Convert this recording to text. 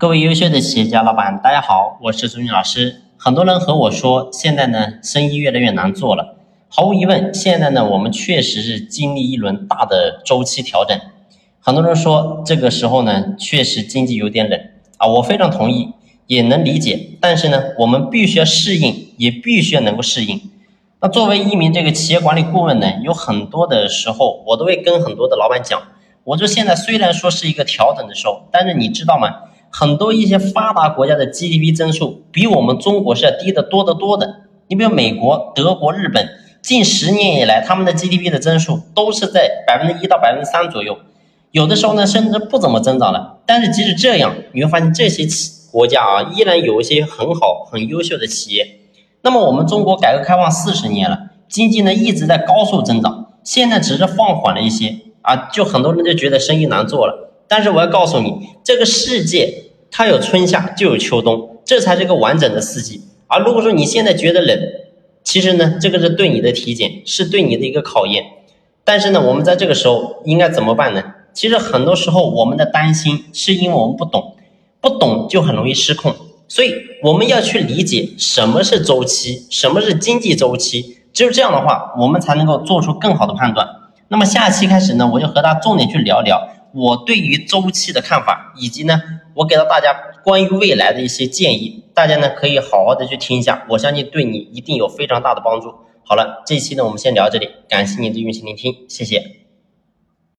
各位优秀的企业家老板，大家好，我是朱军老师。很多人和我说，现在呢，生意越来越难做了。毫无疑问，现在呢，我们确实是经历一轮大的周期调整。很多人说，这个时候呢，确实经济有点冷啊，我非常同意，也能理解。但是呢，我们必须要适应，也必须要能够适应。那作为一名这个企业管理顾问呢，有很多的时候，我都会跟很多的老板讲，我说现在虽然说是一个调整的时候，但是你知道吗？很多一些发达国家的 GDP 增速比我们中国是要低得多得多的。你比如美国、德国、日本，近十年以来他们的 GDP 的增速都是在百分之一到百分之三左右，有的时候呢甚至不怎么增长了。但是即使这样，你会发现这些企国家啊依然有一些很好、很优秀的企业。那么我们中国改革开放四十年了，经济呢一直在高速增长，现在只是放缓了一些啊，就很多人就觉得生意难做了。但是我要告诉你，这个世界它有春夏就有秋冬，这才是个完整的四季。而如果说你现在觉得冷，其实呢，这个是对你的体检，是对你的一个考验。但是呢，我们在这个时候应该怎么办呢？其实很多时候我们的担心是因为我们不懂，不懂就很容易失控。所以我们要去理解什么是周期，什么是经济周期。只有这样的话，我们才能够做出更好的判断。那么下期开始呢，我就和大家重点去聊聊。我对于周期的看法，以及呢，我给到大家关于未来的一些建议，大家呢可以好好的去听一下，我相信对你一定有非常大的帮助。好了，这一期呢我们先聊这里，感谢您的用心聆听，谢谢。